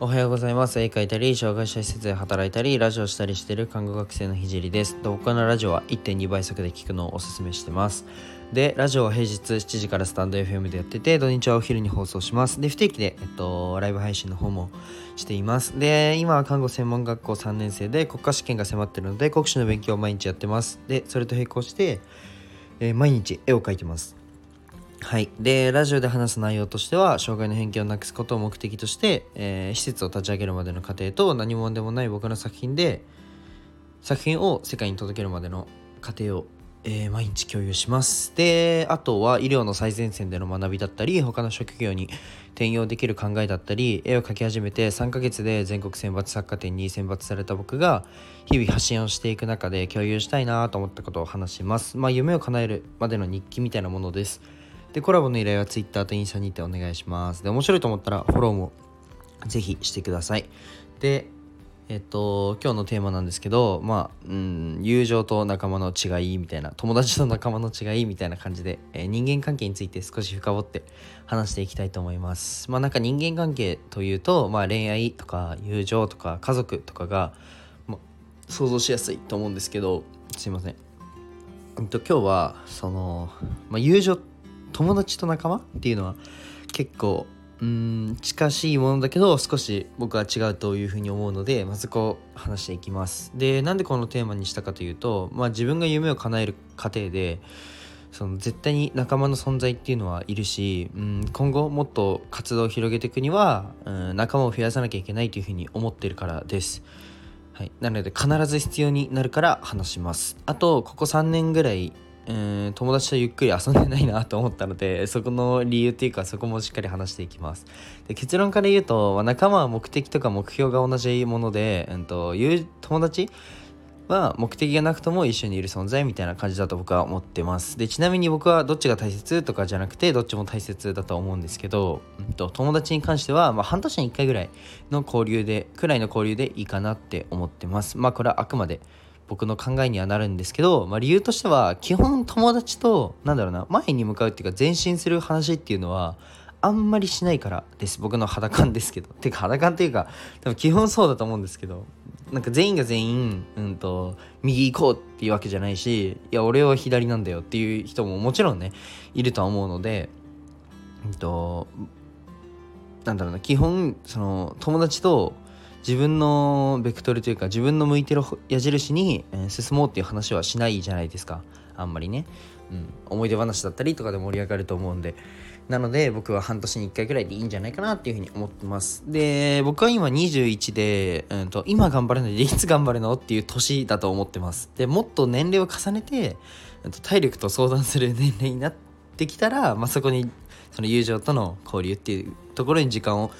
おはようございます。絵描いたり、障害者施設で働いたり、ラジオしたりしている看護学生のひじりです。僕のラジオは1.2倍速で聞くのをおすすめしてます。で、ラジオは平日7時からスタンド FM でやってて、土日はお昼に放送します。で、不定期で、えっと、ライブ配信の方もしています。で、今は看護専門学校3年生で国家試験が迫ってるので、国試の勉強を毎日やってます。で、それと並行して、えー、毎日絵を描いてます。はい。で、ラジオで話す内容としては、障害の偏見をなくすことを目的として、えー、施設を立ち上げるまでの過程と、何者でもない僕の作品で、作品を世界に届けるまでの過程を、えー、毎日共有します。で、あとは医療の最前線での学びだったり、他の職業に転用できる考えだったり、絵を描き始めて3ヶ月で全国選抜作家展に選抜された僕が、日々発信をしていく中で共有したいなと思ったことを話します。まあ、夢を叶えるまでの日記みたいなものです。で、コラボの依頼は Twitter とインスタにてお願いします。で、面白いと思ったらフォローもぜひしてください。で、えっと、今日のテーマなんですけど、まあ、うん、友情と仲間の違いみたいな、友達と仲間の違いみたいな感じで、えー、人間関係について少し深掘って話していきたいと思います。まあなんか人間関係というと、まあ恋愛とか友情とか家族とかが、まあ、想像しやすいと思うんですけど、すいません。えっと、今日は、その、まあ、友情友達と仲間っていうのは結構うん近しいものだけど少し僕は違うというふうに思うのでまずこう話していきますでなんでこのテーマにしたかというと、まあ、自分が夢を叶える過程でその絶対に仲間の存在っていうのはいるし、うん、今後もっと活動を広げていくには、うん、仲間を増やさなきゃいけないというふうに思ってるからです。はい、なので必ず必要になるから話します。あとここ3年ぐらいうん友達とゆっくり遊んでないなと思ったので そこの理由っていうかそこもしっかり話していきます。で結論から言うと仲間は目的とか目標が同じもので、うんと、いう友達は目的がなくとも一緒にいる存在みたいな感じだと僕は思ってます。でちなみに僕はどっちが大切とかじゃなくてどっちも大切だと思うんですけど、うんと、友達に関しては、まあ、半年に1回ぐらいの交流でくらいの交流でいいかなって思ってます。まあこれはあくまで僕の考えにはなるんですけど、まあ、理由としては基本友達となんだろうな前に向かうっていうか前進する話っていうのはあんまりしないからです。僕の肌感ですけど。てか肌感っていうか多分基本そうだと思うんですけどなんか全員が全員、うんと、右行こうっていうわけじゃないしいや俺は左なんだよっていう人ももちろんねいるとは思うので、うんとなんだろうな基本その友達と自分のベクトルというか自分の向いてる矢印に、進もうっていう話はしないじゃないですか。あんまりね、うん、思い出話だったりとかで盛り上がると思うんで。なので僕は半年に1回ぐらいでいいんじゃないかなっていうふうに思ってます。で僕は今21で、うんと、今頑張るのでいつ頑張るのっていう年だと思ってます。でもっと年齢を重ねて、うん、と体力と相談する年齢になってきたら、まあ、そこにその友情との交流っていうところに時間を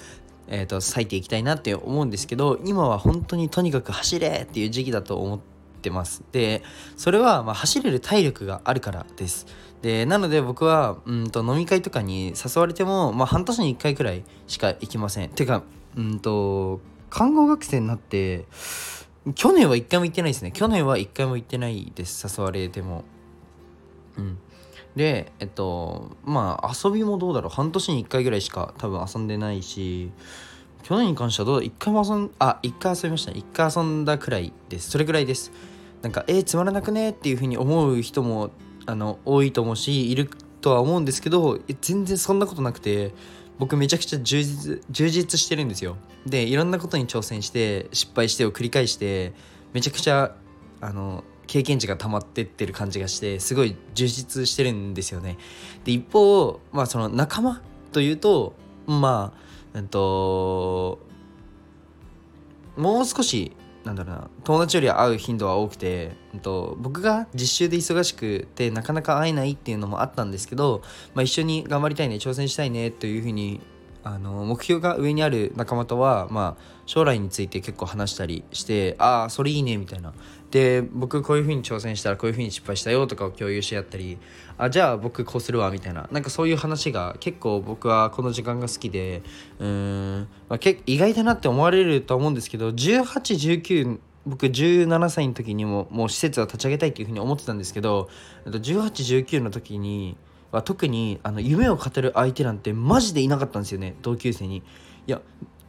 えーと、割いていきたいなって思うんですけど今は本当にとにかく走れっていう時期だと思ってます。でそれはま走れる体力があるからです。でなので僕はうんと飲み会とかに誘われても、まあ、半年に1回くらいしか行きません。てかうんと看護学生になって去年は1回も行ってないですね。去年は1回も行ってないです。誘われても。うん。でえっとまあ遊びもどうだろう。半年に1回ぐらいしか多分遊んでないし去年に関してはどうだ1回も遊んあ1回遊びました1回遊んだくらいです。それぐらいです。なんかえー、つまらなくねっていうふうに思う人もあの多いと思うしいるとは思うんですけど全然そんなことなくて僕めちゃくちゃ充実充実してるんですよ。でいろんなことに挑戦して失敗してを繰り返してめちゃくちゃあの経験値が溜まってってる感じがしてすごい充実してるんですよね。で一方まあその仲間というとまあえっともう少しなんだろうな友達より会う頻度は多くて、えっと、僕が実習で忙しくてなかなか会えないっていうのもあったんですけど、まあ、一緒に頑張りたいね挑戦したいねというふうにあの目標が上にある仲間とは、まあ、将来について結構話したりしてああそれいいねみたいな。で僕こういう風に挑戦したらこういう風に失敗したよとかを共有し合ったりあじゃあ僕こうするわみたいな。なんかそういう話が結構僕はこの時間が好きでうん、まあ、け意外だなって思われると思うんですけど1819僕17歳の時にももう施設を立ち上げたいっていう風に思ってたんですけど1819の時には特にあの夢を語る相手なんてマジでいなかったんですよね同級生に。いや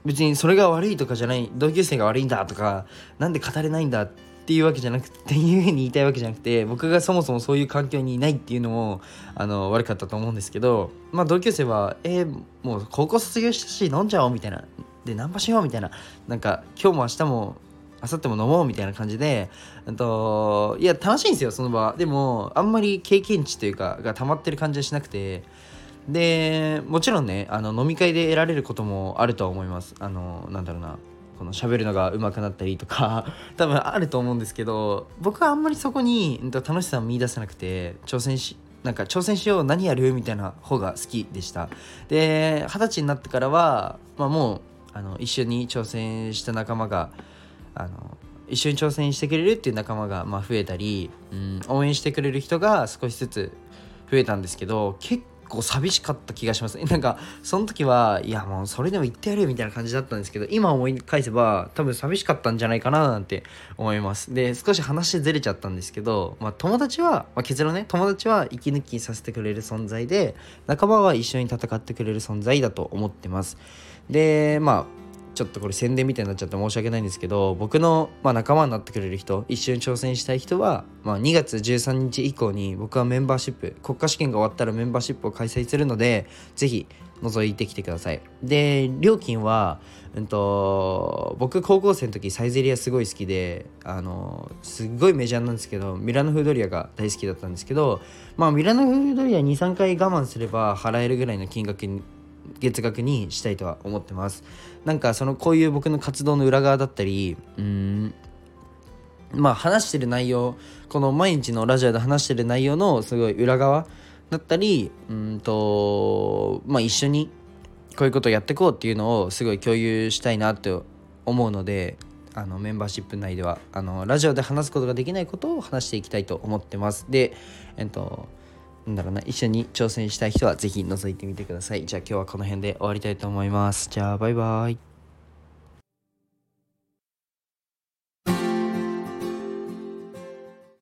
別にそれが悪いとかじゃない同級生が悪いんだとかなんで語れないんだっていうわけじゃなくていうふうに言いたいわけじゃなくて僕がそもそもそういう環境にいないっていうのもあの悪かったと思うんですけどまあ同級生は「えー、もう高校卒業したし飲んじゃおう」みたいな「でナンパしよう」みたいななんか今日も明日も明後日も飲もうみたいな感じで、と、いや楽しいんですよその場。でもあんまり経験値というかが溜まってる感じはしなくて。でもちろんねあの飲み会で得られることもあるとは思います。あのなんだろうな。この喋るのが上手くなったりとか 多分あると思うんですけど僕はあんまりそこに楽しさを見出せなくて挑戦しなんか挑戦しよう何やるみたいな方が好きでした。で二十歳になってからは、まあ、もうあの一緒に挑戦した仲間があの一緒に挑戦してくれるっていう仲間がまあ増えたり、うん、応援してくれる人が少しずつ増えたんですけど結構寂しかった気がします。なんかその時はいやもうそれでも言ってやるみたいな感じだったんですけど今思い返せば多分寂しかったんじゃないかななんて思います。で少し話ずれちゃったんですけど、まあ、友達は、まあ、結論ね友達は息抜きさせてくれる存在で仲間は一緒に戦ってくれる存在だと思ってます。でまあちょっとこれ宣伝みたいになっちゃって申し訳ないんですけど僕の、まあ、仲間になってくれる人一緒に挑戦したい人は、まあ、2月13日以降に僕はメンバーシップ国家試験が終わったらメンバーシップを開催するのでぜひ覗いてきてください。で料金は、うんと、僕高校生の時サイゼリアすごい好きであのすっごいメジャーなんですけどミラノフードリアが大好きだったんですけどまあミラノフードリア23回我慢すれば払えるぐらいの金額に月額にしたいとは思ってます。なんかそのこういう僕の活動の裏側だったりうんまあ話してる内容この毎日のラジオで話してる内容のすごい裏側だったりうんとまあ一緒にこういうことをやっていこうっていうのをすごい共有したいなと思うのであのメンバーシップ内ではあのラジオで話すことができないことを話していきたいと思ってます。でえっとなんだろうな、一緒に挑戦したい人はぜひ覗いてみてください。じゃあ今日はこの辺で終わりたいと思います。じゃあバイバイ。